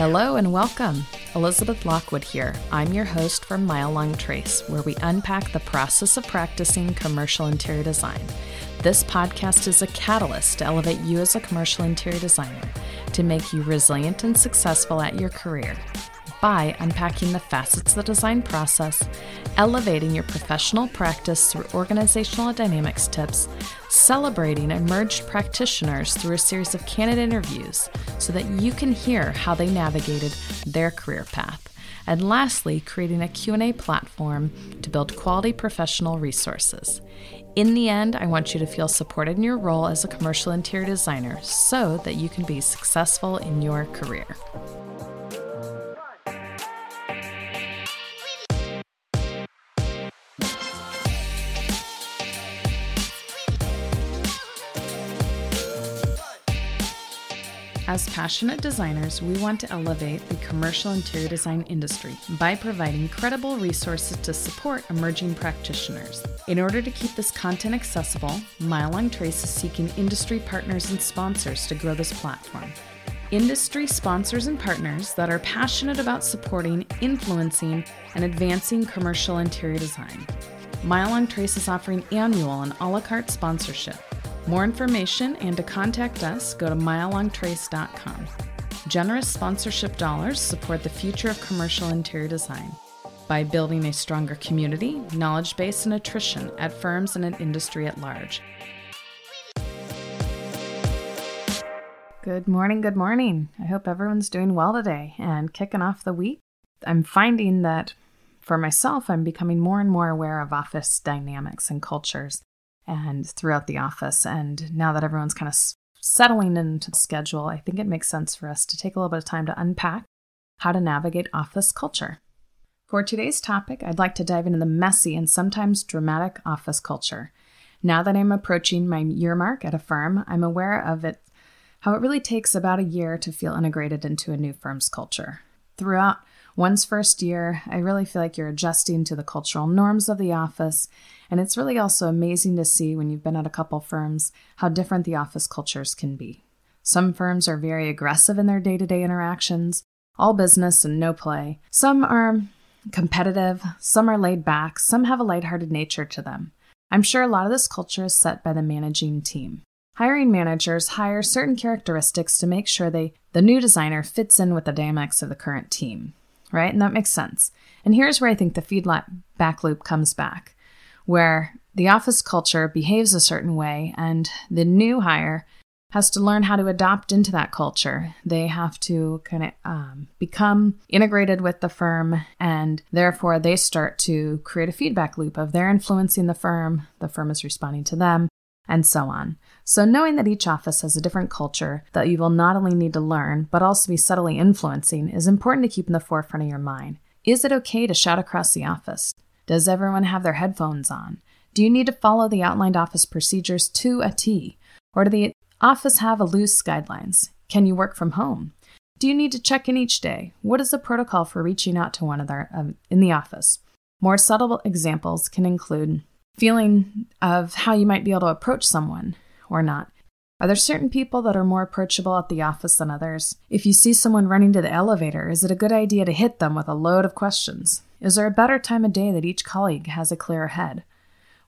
Hello and welcome. Elizabeth Lockwood here. I'm your host for Mile Long Trace, where we unpack the process of practicing commercial interior design. This podcast is a catalyst to elevate you as a commercial interior designer, to make you resilient and successful at your career by unpacking the facets of the design process, elevating your professional practice through organizational dynamics tips, celebrating emerged practitioners through a series of candid interviews so that you can hear how they navigated their career path. And lastly, creating a Q&A platform to build quality professional resources. In the end, I want you to feel supported in your role as a commercial interior designer so that you can be successful in your career. As passionate designers, we want to elevate the commercial interior design industry by providing credible resources to support emerging practitioners. In order to keep this content accessible, Mile Long Trace is seeking industry partners and sponsors to grow this platform. Industry sponsors and partners that are passionate about supporting, influencing, and advancing commercial interior design. Mile Long Trace is offering annual and a la carte sponsorship. More information and to contact us, go to milelongtrace.com. Generous sponsorship dollars support the future of commercial interior design by building a stronger community, knowledge base, and attrition at firms and at industry at large. Good morning, good morning. I hope everyone's doing well today and kicking off the week. I'm finding that for myself, I'm becoming more and more aware of office dynamics and cultures and throughout the office. And now that everyone's kind of settling into the schedule, I think it makes sense for us to take a little bit of time to unpack how to navigate office culture. For today's topic, I'd like to dive into the messy and sometimes dramatic office culture. Now that I'm approaching my year mark at a firm, I'm aware of it how it really takes about a year to feel integrated into a new firm's culture. Throughout one's first year, I really feel like you're adjusting to the cultural norms of the office and it's really also amazing to see when you've been at a couple firms how different the office cultures can be. Some firms are very aggressive in their day to day interactions, all business and no play. Some are competitive, some are laid back, some have a lighthearted nature to them. I'm sure a lot of this culture is set by the managing team. Hiring managers hire certain characteristics to make sure they the new designer fits in with the dynamics of the current team, right? And that makes sense. And here's where I think the feedback loop comes back where the office culture behaves a certain way and the new hire has to learn how to adopt into that culture. They have to kind of um, become integrated with the firm, and therefore they start to create a feedback loop of they're influencing the firm, the firm is responding to them, and so on. So, knowing that each office has a different culture that you will not only need to learn, but also be subtly influencing is important to keep in the forefront of your mind. Is it okay to shout across the office? Does everyone have their headphones on? Do you need to follow the outlined office procedures to a T? Or do the office have a loose guidelines? Can you work from home? Do you need to check in each day? What is the protocol for reaching out to one another um, in the office? More subtle examples can include feeling of how you might be able to approach someone or not. Are there certain people that are more approachable at the office than others? If you see someone running to the elevator, is it a good idea to hit them with a load of questions? Is there a better time of day that each colleague has a clearer head?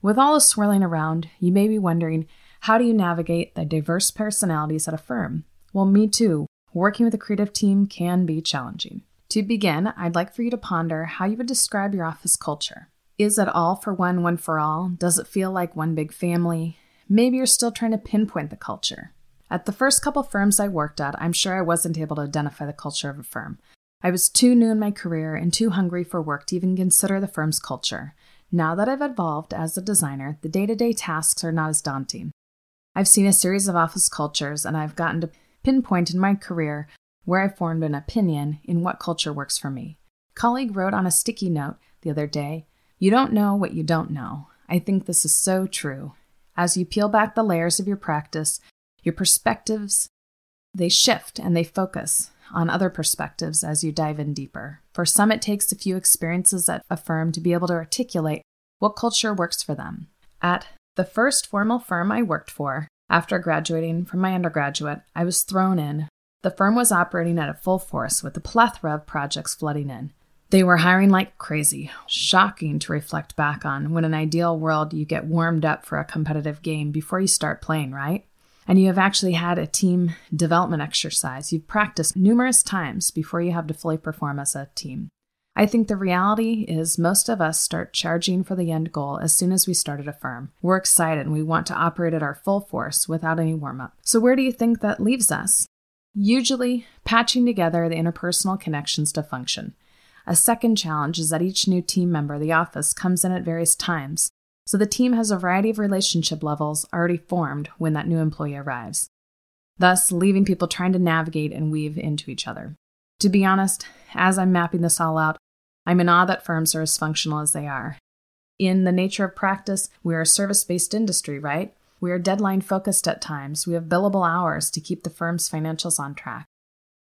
With all this swirling around, you may be wondering how do you navigate the diverse personalities at a firm? Well, me too. Working with a creative team can be challenging. To begin, I'd like for you to ponder how you would describe your office culture. Is it all for one, one for all? Does it feel like one big family? Maybe you're still trying to pinpoint the culture. At the first couple firms I worked at, I'm sure I wasn't able to identify the culture of a firm. I was too new in my career and too hungry for work to even consider the firm's culture. Now that I've evolved as a designer, the day to day tasks are not as daunting. I've seen a series of office cultures, and I've gotten to pinpoint in my career where I formed an opinion in what culture works for me. A colleague wrote on a sticky note the other day, You don't know what you don't know. I think this is so true. As you peel back the layers of your practice, your perspectives, they shift and they focus on other perspectives as you dive in deeper. For some, it takes a few experiences at a firm to be able to articulate what culture works for them. At the first formal firm I worked for, after graduating from my undergraduate, I was thrown in The firm was operating at a full force with a plethora of projects flooding in. They were hiring like crazy. Shocking to reflect back on when in ideal world you get warmed up for a competitive game before you start playing, right? And you have actually had a team development exercise. You've practiced numerous times before you have to fully perform as a team. I think the reality is most of us start charging for the end goal as soon as we started a firm. We're excited and we want to operate at our full force without any warm up. So, where do you think that leaves us? Usually, patching together the interpersonal connections to function. A second challenge is that each new team member the office comes in at various times, so the team has a variety of relationship levels already formed when that new employee arrives, thus leaving people trying to navigate and weave into each other. To be honest, as I'm mapping this all out, I'm in awe that firms are as functional as they are. In the nature of practice, we are a service based industry, right? We are deadline focused at times. We have billable hours to keep the firm's financials on track.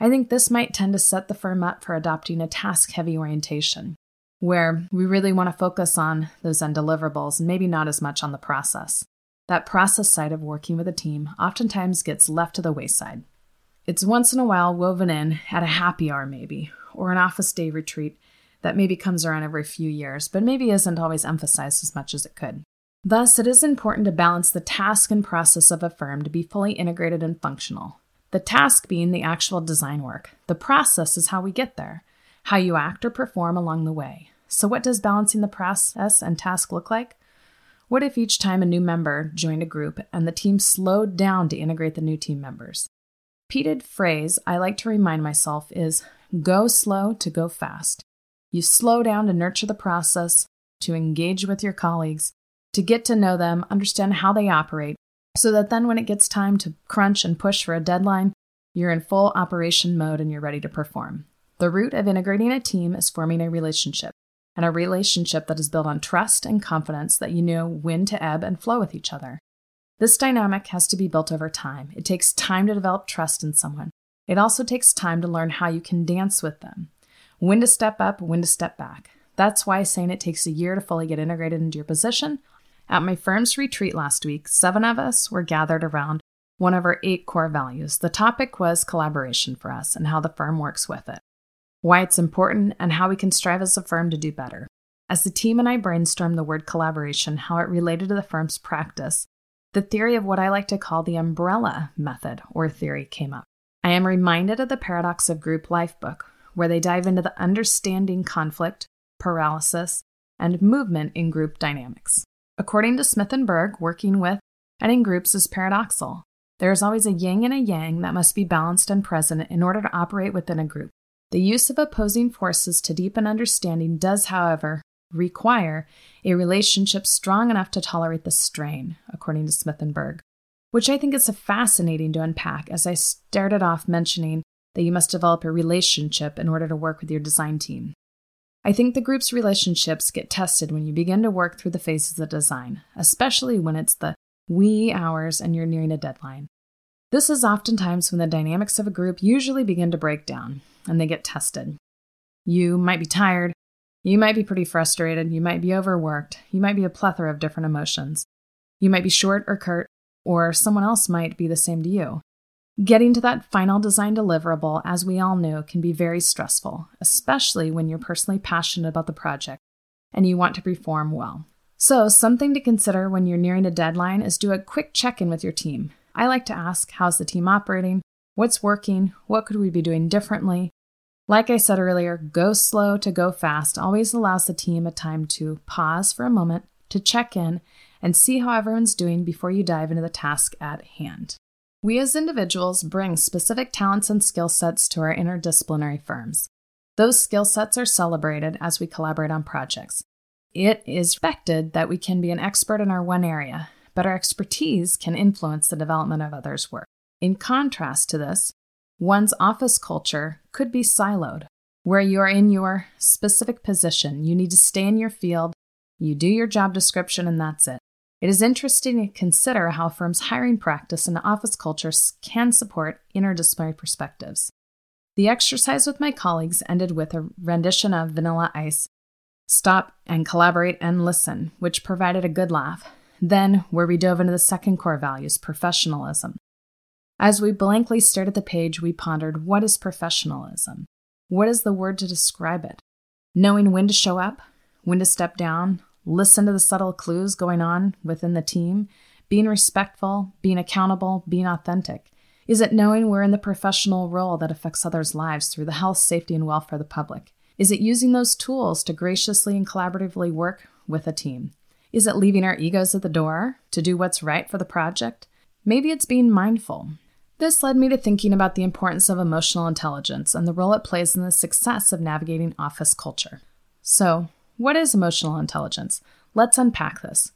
I think this might tend to set the firm up for adopting a task heavy orientation, where we really want to focus on those end deliverables and maybe not as much on the process. That process side of working with a team oftentimes gets left to the wayside. It's once in a while woven in at a happy hour, maybe, or an office day retreat that maybe comes around every few years, but maybe isn't always emphasized as much as it could. Thus, it is important to balance the task and process of a firm to be fully integrated and functional, the task being the actual design work. The process is how we get there, how you act or perform along the way. So, what does balancing the process and task look like? What if each time a new member joined a group and the team slowed down to integrate the new team members? Repeated phrase I like to remind myself is go slow to go fast. You slow down to nurture the process, to engage with your colleagues, to get to know them, understand how they operate, so that then when it gets time to crunch and push for a deadline, you're in full operation mode and you're ready to perform. The root of integrating a team is forming a relationship, and a relationship that is built on trust and confidence that you know when to ebb and flow with each other. This dynamic has to be built over time. It takes time to develop trust in someone. It also takes time to learn how you can dance with them, when to step up, when to step back. That's why saying it takes a year to fully get integrated into your position at my firm's retreat last week, seven of us were gathered around one of our eight core values. The topic was collaboration for us and how the firm works with it, why it's important, and how we can strive as a firm to do better. As the team and I brainstormed the word collaboration, how it related to the firm's practice, the theory of what I like to call the umbrella method or theory came up. I am reminded of the Paradox of Group Life book, where they dive into the understanding conflict, paralysis, and movement in group dynamics. According to Smith and Berg, working with and in groups is paradoxal. There is always a yin and a yang that must be balanced and present in order to operate within a group. The use of opposing forces to deepen understanding does, however, require a relationship strong enough to tolerate the strain, according to Smith and Berg, which I think is fascinating to unpack as I started off mentioning that you must develop a relationship in order to work with your design team. I think the group's relationships get tested when you begin to work through the phases of design, especially when it's the wee hours and you're nearing a deadline. This is oftentimes when the dynamics of a group usually begin to break down and they get tested. You might be tired, you might be pretty frustrated, you might be overworked, you might be a plethora of different emotions. You might be short or curt, or someone else might be the same to you. Getting to that final design deliverable, as we all know, can be very stressful, especially when you're personally passionate about the project and you want to perform well. So, something to consider when you're nearing a deadline is do a quick check in with your team. I like to ask, how's the team operating? What's working? What could we be doing differently? Like I said earlier, go slow to go fast always allows the team a time to pause for a moment, to check in, and see how everyone's doing before you dive into the task at hand. We as individuals bring specific talents and skill sets to our interdisciplinary firms. Those skill sets are celebrated as we collaborate on projects. It is expected that we can be an expert in our one area, but our expertise can influence the development of others' work. In contrast to this, one's office culture could be siloed, where you are in your specific position. You need to stay in your field, you do your job description, and that's it. It is interesting to consider how firms' hiring practice and office cultures can support interdisciplinary perspectives. The exercise with my colleagues ended with a rendition of Vanilla Ice Stop and Collaborate and Listen, which provided a good laugh. Then, where we dove into the second core values, professionalism. As we blankly stared at the page, we pondered what is professionalism? What is the word to describe it? Knowing when to show up, when to step down, listen to the subtle clues going on within the team, being respectful, being accountable, being authentic. Is it knowing we're in the professional role that affects others' lives through the health, safety, and welfare of the public? Is it using those tools to graciously and collaboratively work with a team? Is it leaving our egos at the door to do what's right for the project? Maybe it's being mindful. This led me to thinking about the importance of emotional intelligence and the role it plays in the success of navigating office culture. So, what is emotional intelligence? Let's unpack this.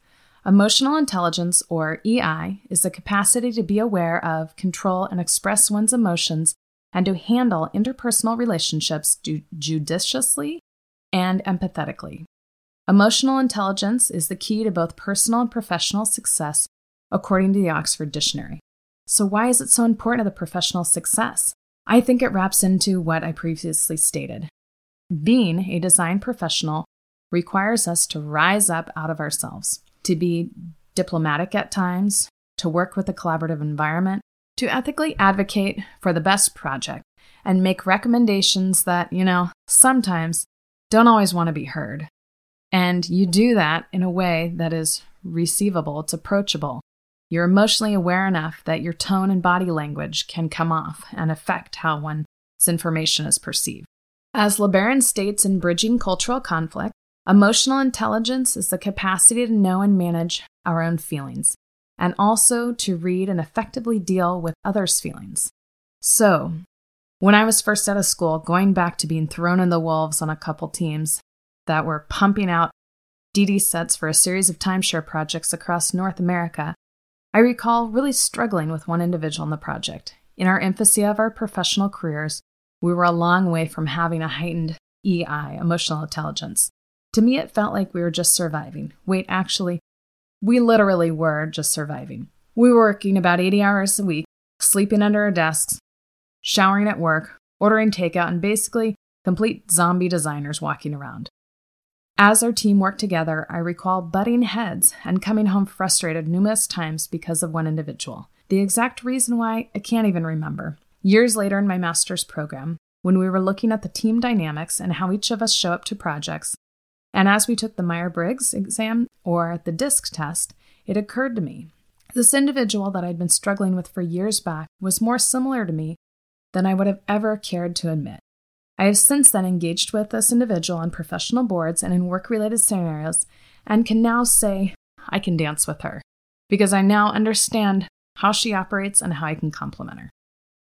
Emotional intelligence, or EI, is the capacity to be aware of, control, and express one's emotions and to handle interpersonal relationships judiciously and empathetically. Emotional intelligence is the key to both personal and professional success, according to the Oxford Dictionary. So, why is it so important to the professional success? I think it wraps into what I previously stated. Being a design professional requires us to rise up out of ourselves, to be diplomatic at times, to work with a collaborative environment, to ethically advocate for the best project, and make recommendations that, you know, sometimes don't always want to be heard. And you do that in a way that is receivable, it's approachable. You're emotionally aware enough that your tone and body language can come off and affect how one's information is perceived. As LeBaron states in Bridging Cultural Conflict, Emotional intelligence is the capacity to know and manage our own feelings, and also to read and effectively deal with others' feelings. So, when I was first out of school, going back to being thrown in the wolves on a couple teams that were pumping out DD sets for a series of timeshare projects across North America, I recall really struggling with one individual in the project. In our infancy of our professional careers, we were a long way from having a heightened EI, emotional intelligence. To me, it felt like we were just surviving. Wait, actually, we literally were just surviving. We were working about 80 hours a week, sleeping under our desks, showering at work, ordering takeout, and basically complete zombie designers walking around. As our team worked together, I recall butting heads and coming home frustrated numerous times because of one individual. The exact reason why, I can't even remember. Years later in my master's program, when we were looking at the team dynamics and how each of us show up to projects, and as we took the Meyer Briggs exam or the DISC test, it occurred to me this individual that I'd been struggling with for years back was more similar to me than I would have ever cared to admit. I have since then engaged with this individual on professional boards and in work related scenarios, and can now say I can dance with her because I now understand how she operates and how I can complement her.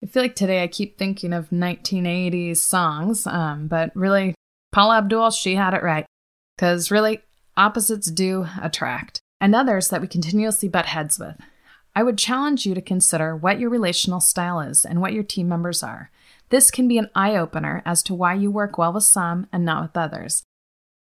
I feel like today I keep thinking of 1980s songs, um, but really, Paula Abdul, she had it right. Because really, opposites do attract, and others that we continuously butt heads with. I would challenge you to consider what your relational style is and what your team members are. This can be an eye opener as to why you work well with some and not with others.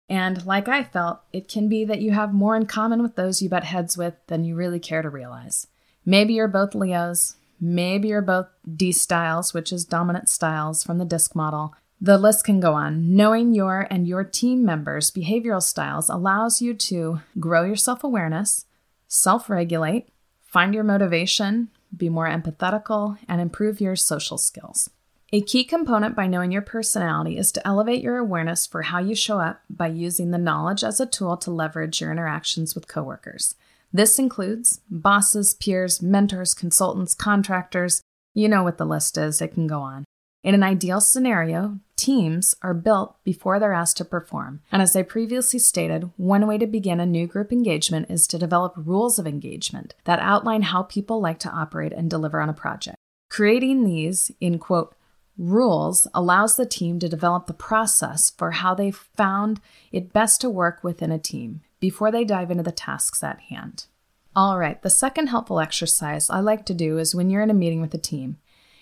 And like I felt, it can be that you have more in common with those you butt heads with than you really care to realize. Maybe you're both Leos, maybe you're both D styles, which is dominant styles from the disc model, the list can go on. Knowing your and your team members' behavioral styles allows you to grow your self awareness, self regulate, find your motivation, be more empathetical, and improve your social skills. A key component by knowing your personality is to elevate your awareness for how you show up by using the knowledge as a tool to leverage your interactions with coworkers. This includes bosses, peers, mentors, consultants, contractors. You know what the list is, it can go on. In an ideal scenario, teams are built before they're asked to perform. And as I previously stated, one way to begin a new group engagement is to develop rules of engagement that outline how people like to operate and deliver on a project. Creating these in quote rules allows the team to develop the process for how they found it best to work within a team before they dive into the tasks at hand. All right, the second helpful exercise I like to do is when you're in a meeting with a team.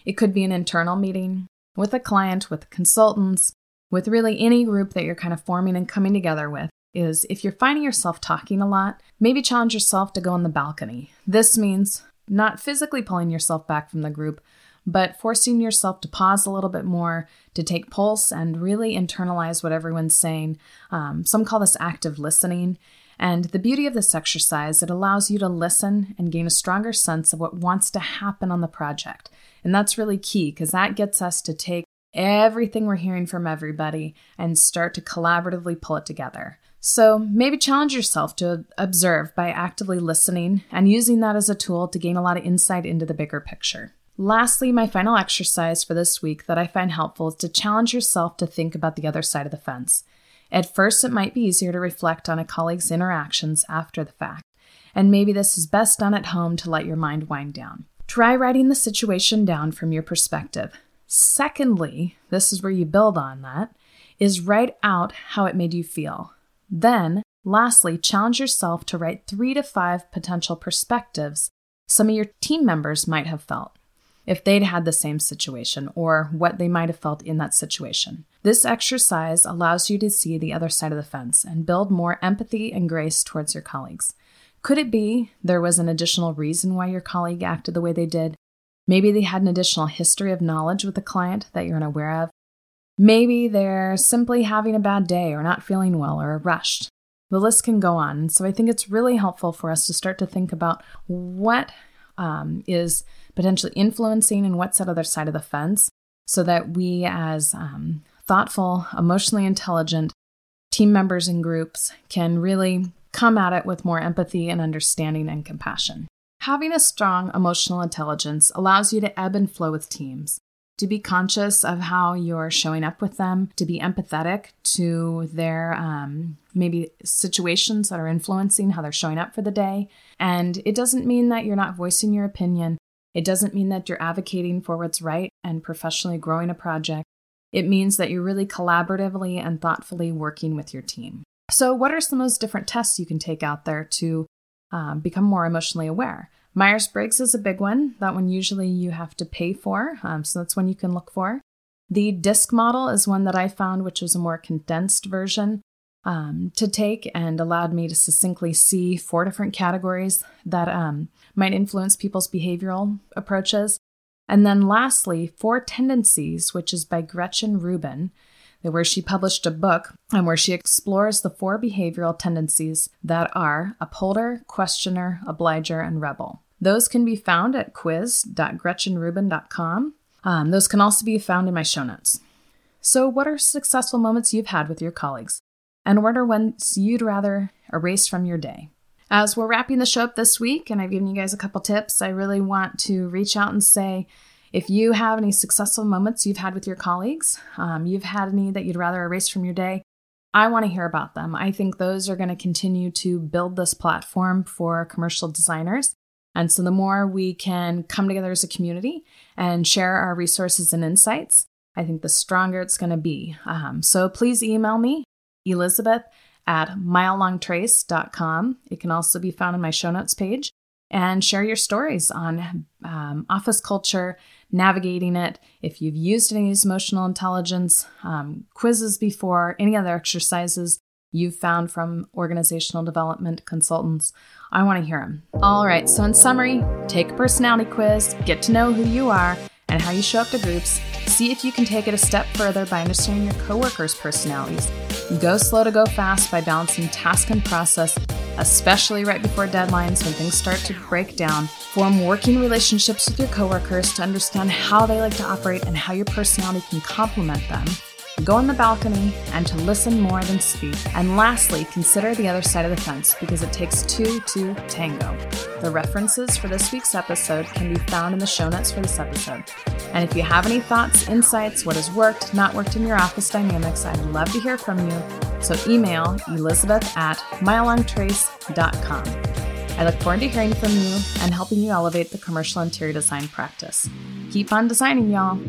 It could be an internal meeting with a client, with consultants, with really any group that you're kind of forming and coming together with. Is if you're finding yourself talking a lot, maybe challenge yourself to go on the balcony. This means not physically pulling yourself back from the group, but forcing yourself to pause a little bit more, to take pulse and really internalize what everyone's saying. Um, some call this active listening. And the beauty of this exercise, it allows you to listen and gain a stronger sense of what wants to happen on the project. And that's really key because that gets us to take everything we're hearing from everybody and start to collaboratively pull it together. So maybe challenge yourself to observe by actively listening and using that as a tool to gain a lot of insight into the bigger picture. Lastly, my final exercise for this week that I find helpful is to challenge yourself to think about the other side of the fence. At first, it might be easier to reflect on a colleague's interactions after the fact, and maybe this is best done at home to let your mind wind down. Try writing the situation down from your perspective. Secondly, this is where you build on that, is write out how it made you feel. Then, lastly, challenge yourself to write three to five potential perspectives some of your team members might have felt if they'd had the same situation or what they might have felt in that situation. This exercise allows you to see the other side of the fence and build more empathy and grace towards your colleagues. Could it be there was an additional reason why your colleague acted the way they did? Maybe they had an additional history of knowledge with the client that you're unaware of. Maybe they're simply having a bad day or not feeling well or rushed. The list can go on. So I think it's really helpful for us to start to think about what um, is potentially influencing and what's that other side of the fence so that we, as um, thoughtful, emotionally intelligent team members and groups, can really come at it with more empathy and understanding and compassion. Having a strong emotional intelligence allows you to ebb and flow with teams to be conscious of how you're showing up with them, to be empathetic to their um, maybe situations that are influencing how they're showing up for the day. And it doesn't mean that you're not voicing your opinion. It doesn't mean that you're advocating for what's right and professionally growing a project. It means that you're really collaboratively and thoughtfully working with your team. So, what are some of those different tests you can take out there to um, become more emotionally aware? Myers Briggs is a big one. That one usually you have to pay for, um, so that's one you can look for. The DISC model is one that I found, which was a more condensed version um, to take and allowed me to succinctly see four different categories that um, might influence people's behavioral approaches. And then lastly, Four Tendencies, which is by Gretchen Rubin, where she published a book and where she explores the four behavioral tendencies that are upholder, questioner, obliger, and rebel. Those can be found at quiz.gretchenrubin.com. Um, those can also be found in my show notes. So, what are successful moments you've had with your colleagues? And what are ones you'd rather erase from your day? As we're wrapping the show up this week, and I've given you guys a couple tips, I really want to reach out and say if you have any successful moments you've had with your colleagues, um, you've had any that you'd rather erase from your day, I want to hear about them. I think those are going to continue to build this platform for commercial designers. And so the more we can come together as a community and share our resources and insights, I think the stronger it's going to be. Um, so please email me, Elizabeth at milelongtrace.com. It can also be found in my show notes page and share your stories on um, office culture, navigating it. If you've used any of these emotional intelligence um, quizzes before, any other exercises you've found from organizational development consultants, I want to hear them. All right, so in summary, take a personality quiz, get to know who you are and how you show up to groups, see if you can take it a step further by understanding your coworkers' personalities. Go slow to go fast by balancing task and process, especially right before deadlines when things start to break down. Form working relationships with your coworkers to understand how they like to operate and how your personality can complement them go on the balcony, and to listen more than speak. And lastly, consider the other side of the fence because it takes two to tango. The references for this week's episode can be found in the show notes for this episode. And if you have any thoughts, insights, what has worked, not worked in your office dynamics, I'd love to hear from you. So email elizabeth at milelongtrace.com. I look forward to hearing from you and helping you elevate the commercial interior design practice. Keep on designing, y'all.